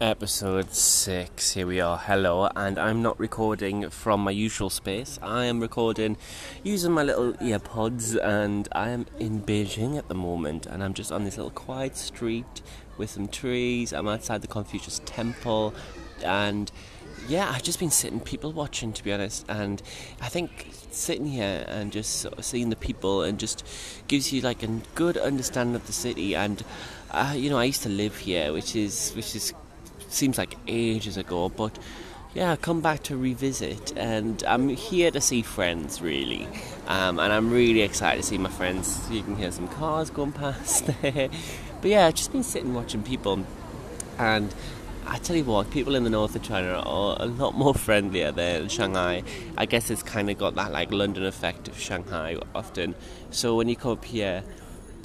Episode 6, here we are. Hello, and I'm not recording from my usual space. I am recording using my little earpods, and I am in Beijing at the moment. And I'm just on this little quiet street with some trees. I'm outside the Confucius Temple, and yeah, I've just been sitting people watching to be honest, and I think sitting here and just sort of seeing the people and just gives you like a good understanding of the city. And uh, you know, I used to live here, which is which is seems like ages ago, but yeah, come back to revisit, and I'm here to see friends really, um, and I'm really excited to see my friends. You can hear some cars going past there, but yeah, I've just been sitting watching people, and I tell you what, people in the north of China are a lot more friendlier than Shanghai. I guess it's kind of got that like London effect of Shanghai often. So when you come up here,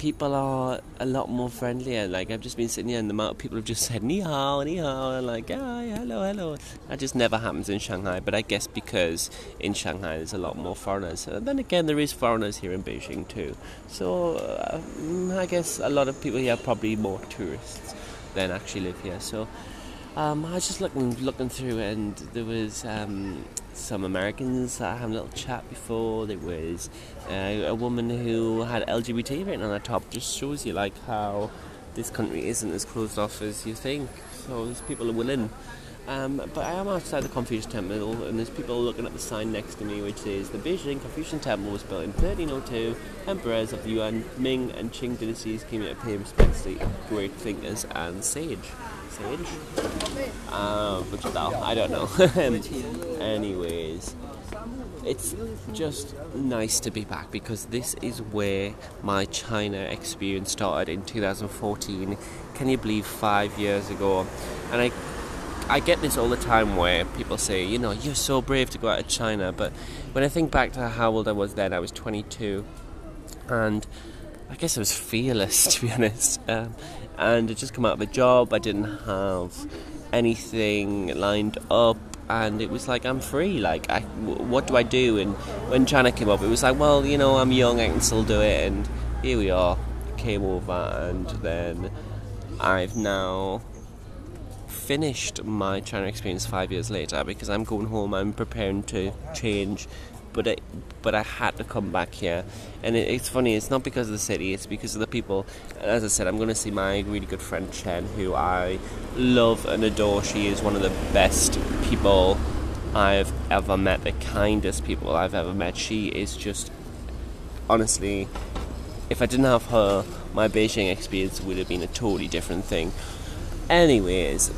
people are a lot more friendlier. Like I've just been sitting here, and the amount of people have just said ni hao, ni hao, and like hi, hello, hello. That just never happens in Shanghai. But I guess because in Shanghai there's a lot more foreigners. And then again, there is foreigners here in Beijing too. So uh, I guess a lot of people here are probably more tourists than actually live here. So um, I was just looking looking through, and there was um, some Americans that I had a little chat before. There was uh, a woman who had LGBT written on her top. Just shows you like how this country isn't as closed off as you think. So there's people are willing. Um, but I am outside the Confucius Temple, and there's people looking at the sign next to me, which says the Beijing Confucian Temple was built in 1302. Emperors of the Yuan, Ming, and Qing dynasties came here to pay respects to great thinkers and sage. Sage? Uh, I don't know. Anyways, it's just nice to be back because this is where my China experience started in 2014. Can you believe five years ago? And I I get this all the time where people say, you know, you're so brave to go out of China. But when I think back to how old I was then, I was 22. And I guess I was fearless, to be honest. Um, and I just come out of a job. I didn't have anything lined up. And it was like, I'm free. Like, I, what do I do? And when China came up, it was like, well, you know, I'm young, I can still do it. And here we are. Came over, and then I've now finished my China experience five years later because I'm going home. I'm preparing to change, but it, but I had to come back here. And it, it's funny. It's not because of the city. It's because of the people. As I said, I'm going to see my really good friend Chen, who I love and adore. She is one of the best people I've ever met. The kindest people I've ever met. She is just honestly. If I didn't have her, my Beijing experience would have been a totally different thing. Anyways,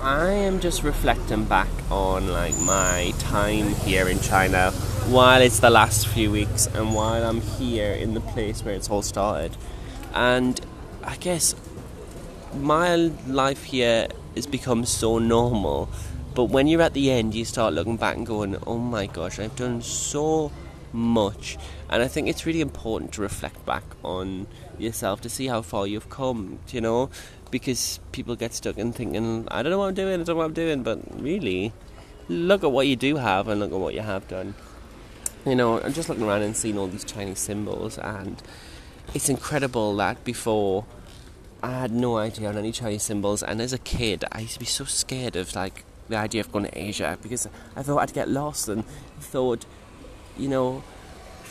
I am just reflecting back on like my time here in China while it's the last few weeks and while I'm here in the place where it's all started. And I guess my life here has become so normal, but when you're at the end, you start looking back and going, oh my gosh, I've done so much. And I think it's really important to reflect back on yourself to see how far you've come, you know, because people get stuck in thinking, I don't know what I'm doing, I don't know what I'm doing, but really, look at what you do have and look at what you have done. You know, I'm just looking around and seeing all these Chinese symbols, and it's incredible that before I had no idea on any Chinese symbols, and as a kid, I used to be so scared of like the idea of going to Asia because I thought I'd get lost and thought, you know,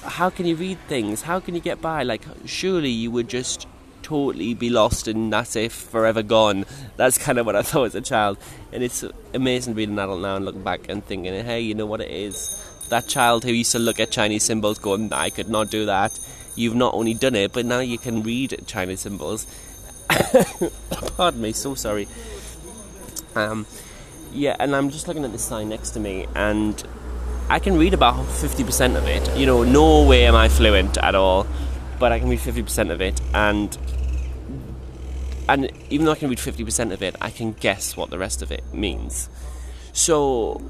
how can you read things? How can you get by? Like, surely you would just totally be lost and that's it, forever gone. That's kind of what I thought as a child. And it's amazing being an adult now and looking back and thinking, hey, you know what it is? That child who used to look at Chinese symbols going, I could not do that. You've not only done it, but now you can read Chinese symbols. Pardon me, so sorry. Um, yeah, and I'm just looking at the sign next to me, and I can read about 50% of it. You know, no way am I fluent at all, but I can read 50% of it, and and even though I can read 50% of it, I can guess what the rest of it means. So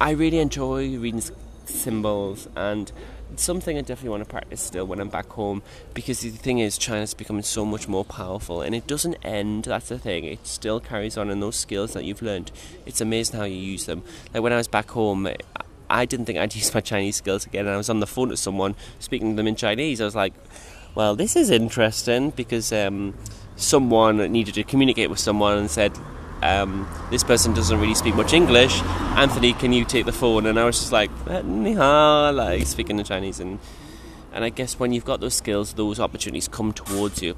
I really enjoy reading symbols and something I definitely want to practice still when I'm back home because the thing is China's becoming so much more powerful and it doesn't end that's the thing it still carries on and those skills that you've learned it's amazing how you use them like when I was back home I didn't think I'd use my Chinese skills again and I was on the phone to someone speaking to them in Chinese I was like well this is interesting because um, someone needed to communicate with someone and said um, this person doesn't really speak much English. Anthony, can you take the phone? And I was just like, eh, like speaking in Chinese. And, and I guess when you've got those skills, those opportunities come towards you.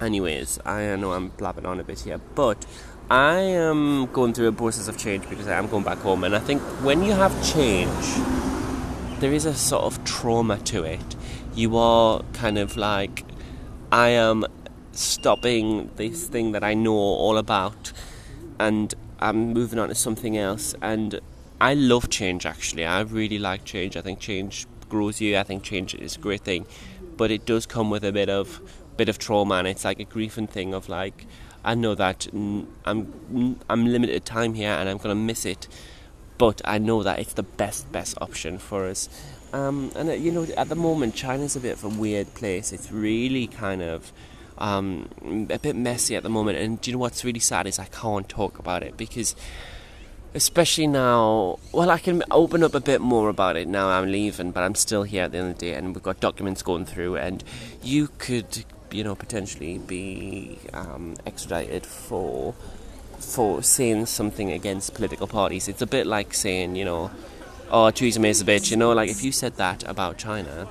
Anyways, I know I'm blabbing on a bit here, but I am going through a process of change because I am going back home. And I think when you have change, there is a sort of trauma to it. You are kind of like, I am stopping this thing that I know all about and I'm moving on to something else. And I love change actually. I really like change. I think change grows you. I think change is a great thing, but it does come with a bit of bit of trauma, and it's like a grieving thing of like I know that I'm I'm limited time here and I'm gonna miss it, but I know that it's the best best option for us. Um, and uh, you know, at the moment, China's a bit of a weird place. It's really kind of um, a bit messy at the moment. And do you know what's really sad is I can't talk about it because, especially now, well, I can open up a bit more about it now. I'm leaving, but I'm still here at the end of the day, and we've got documents going through, and you could, you know, potentially be um, extradited for for saying something against political parties. It's a bit like saying, you know, oh, Theresa May's a bitch. You know, like if you said that about China,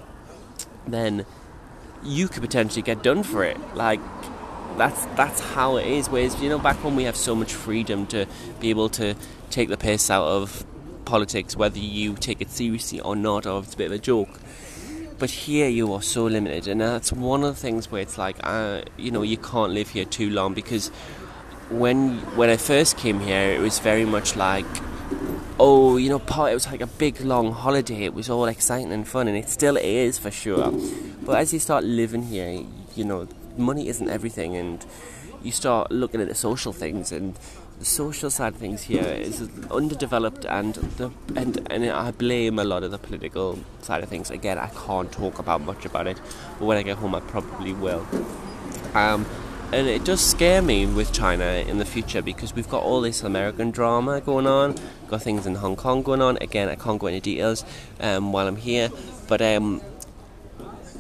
then you could potentially get done for it. Like that's that's how it is. Whereas you know, back when we have so much freedom to be able to take the piss out of politics, whether you take it seriously or not, or if it's a bit of a joke. But here you are so limited, and that's one of the things where it's like, uh, you know, you can't live here too long because when when I first came here, it was very much like oh, you know, part, it was like a big long holiday. It was all exciting and fun, and it still is for sure. But as you start living here, you know, money isn't everything, and you start looking at the social things, and the social side of things here is underdeveloped, and the and and I blame a lot of the political side of things. Again, I can't talk about much about it, but when I get home, I probably will. Um, and it does scare me with China in the future because we've got all this American drama going on, got things in Hong Kong going on. Again, I can't go into details um, while I'm here, but um,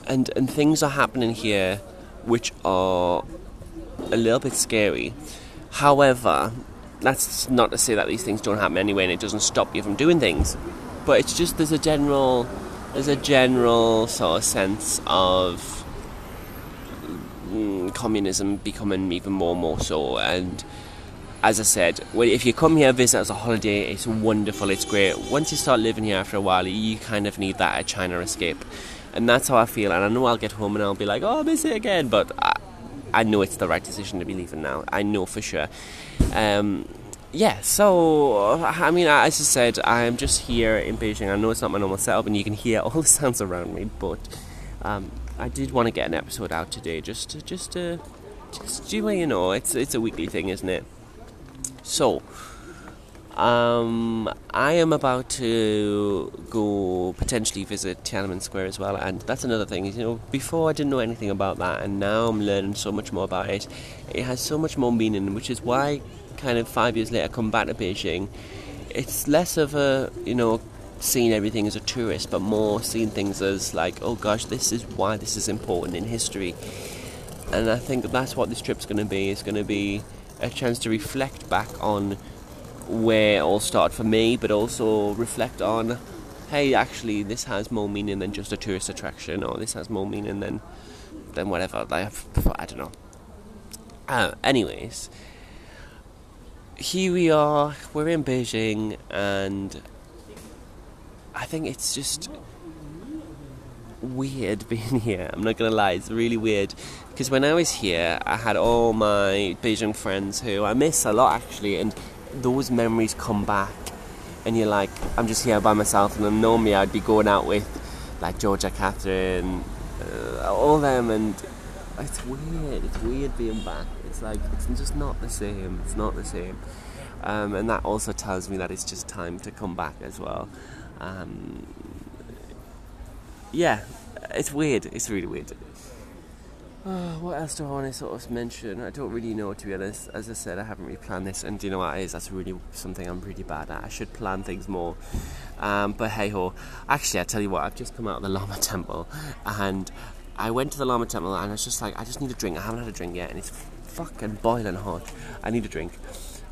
and and things are happening here which are a little bit scary. However, that's not to say that these things don't happen anyway, and it doesn't stop you from doing things. But it's just there's a general there's a general sort of sense of communism becoming even more and more so. And as I said, if you come here visit as a holiday, it's wonderful, it's great. Once you start living here after a while, you kind of need that China escape. And that's how I feel. And I know I'll get home and I'll be like, oh, I'll miss it again. But I, I know it's the right decision to be leaving now. I know for sure. Um, yeah, so I mean, as I said, I'm just here in Beijing. I know it's not my normal setup, and you can hear all the sounds around me, but um, I did want to get an episode out today, just to, just to, just you you know, it's it's a weekly thing, isn't it? So, um, I am about to go potentially visit Tiananmen Square as well, and that's another thing. You know, before I didn't know anything about that, and now I'm learning so much more about it. It has so much more meaning, which is why, kind of five years later, come back to Beijing. It's less of a you know seeing everything as a tourist, but more seen things as like, oh gosh, this is why this is important in history. And I think that's what this trip's going to be. It's going to be a chance to reflect back on where it all started for me, but also reflect on, hey, actually, this has more meaning than just a tourist attraction, or this has more meaning than than whatever. Like, I don't know. Uh, anyways, here we are. We're in Beijing, and I think it's just weird being here. I'm not gonna lie, it's really weird because when I was here, I had all my Beijing friends who I miss a lot actually, and those memories come back. And you're like, I'm just here by myself, and normally I'd be going out with like Georgia, Catherine, uh, all them, and it's weird. It's weird being back. It's like it's just not the same. It's not the same, um, and that also tells me that it's just time to come back as well. Um, yeah, it's weird. It's really weird. Oh, what else do I want to sort of mention? I don't really know, to be honest. As I said, I haven't really planned this, and do you know what it is? That's really something I'm really bad at. I should plan things more. Um, but hey ho. Actually, I tell you what, I've just come out of the Lama Temple, and I went to the Lama Temple, and I was just like, I just need a drink. I haven't had a drink yet, and it's fucking boiling hot. I need a drink.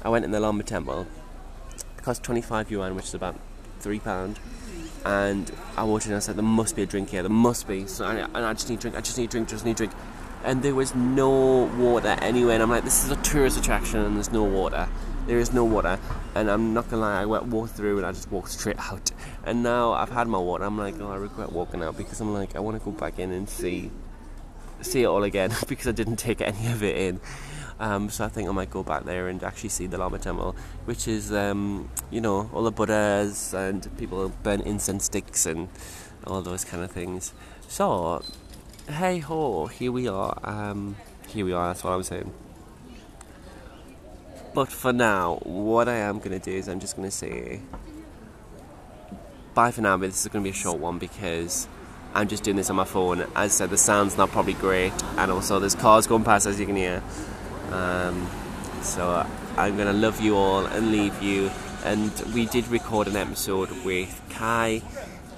I went in the Lama Temple. It cost 25 yuan, which is about three pound. And I walked in and I said, "There must be a drink here. There must be." So I, and I just need a drink. I just need a drink. Just need a drink. And there was no water anywhere. And I'm like, "This is a tourist attraction, and there's no water. There is no water." And I'm not gonna lie, I went walked through and I just walked straight out. And now I've had my water. I'm like, "Oh, I regret walking out because I'm like, I want to go back in and see see it all again because I didn't take any of it in." Um, so I think I might go back there and actually see the Lama Temple, which is, um, you know, all the Buddhas and people burn incense sticks and all those kind of things. So, hey ho, here we are. Um, here we are, that's what I'm saying. But for now, what I am going to do is I'm just going to say bye for now, but this is going to be a short one because I'm just doing this on my phone. As I said, the sound's not probably great, and also there's cars going past as you can hear. Um, so uh, I'm gonna love you all and leave you. And we did record an episode with Kai,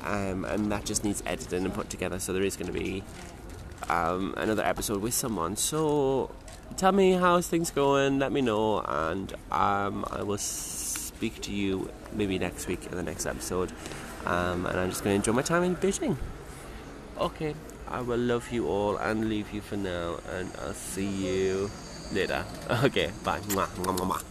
um, and that just needs editing and put together. So there is going to be um, another episode with someone. So tell me how's things going. Let me know, and um, I will speak to you maybe next week in the next episode. Um, and I'm just going to enjoy my time in Beijing. Okay, I will love you all and leave you for now, and I'll see you later. Okay, bye. Mwah, mwah, mwah.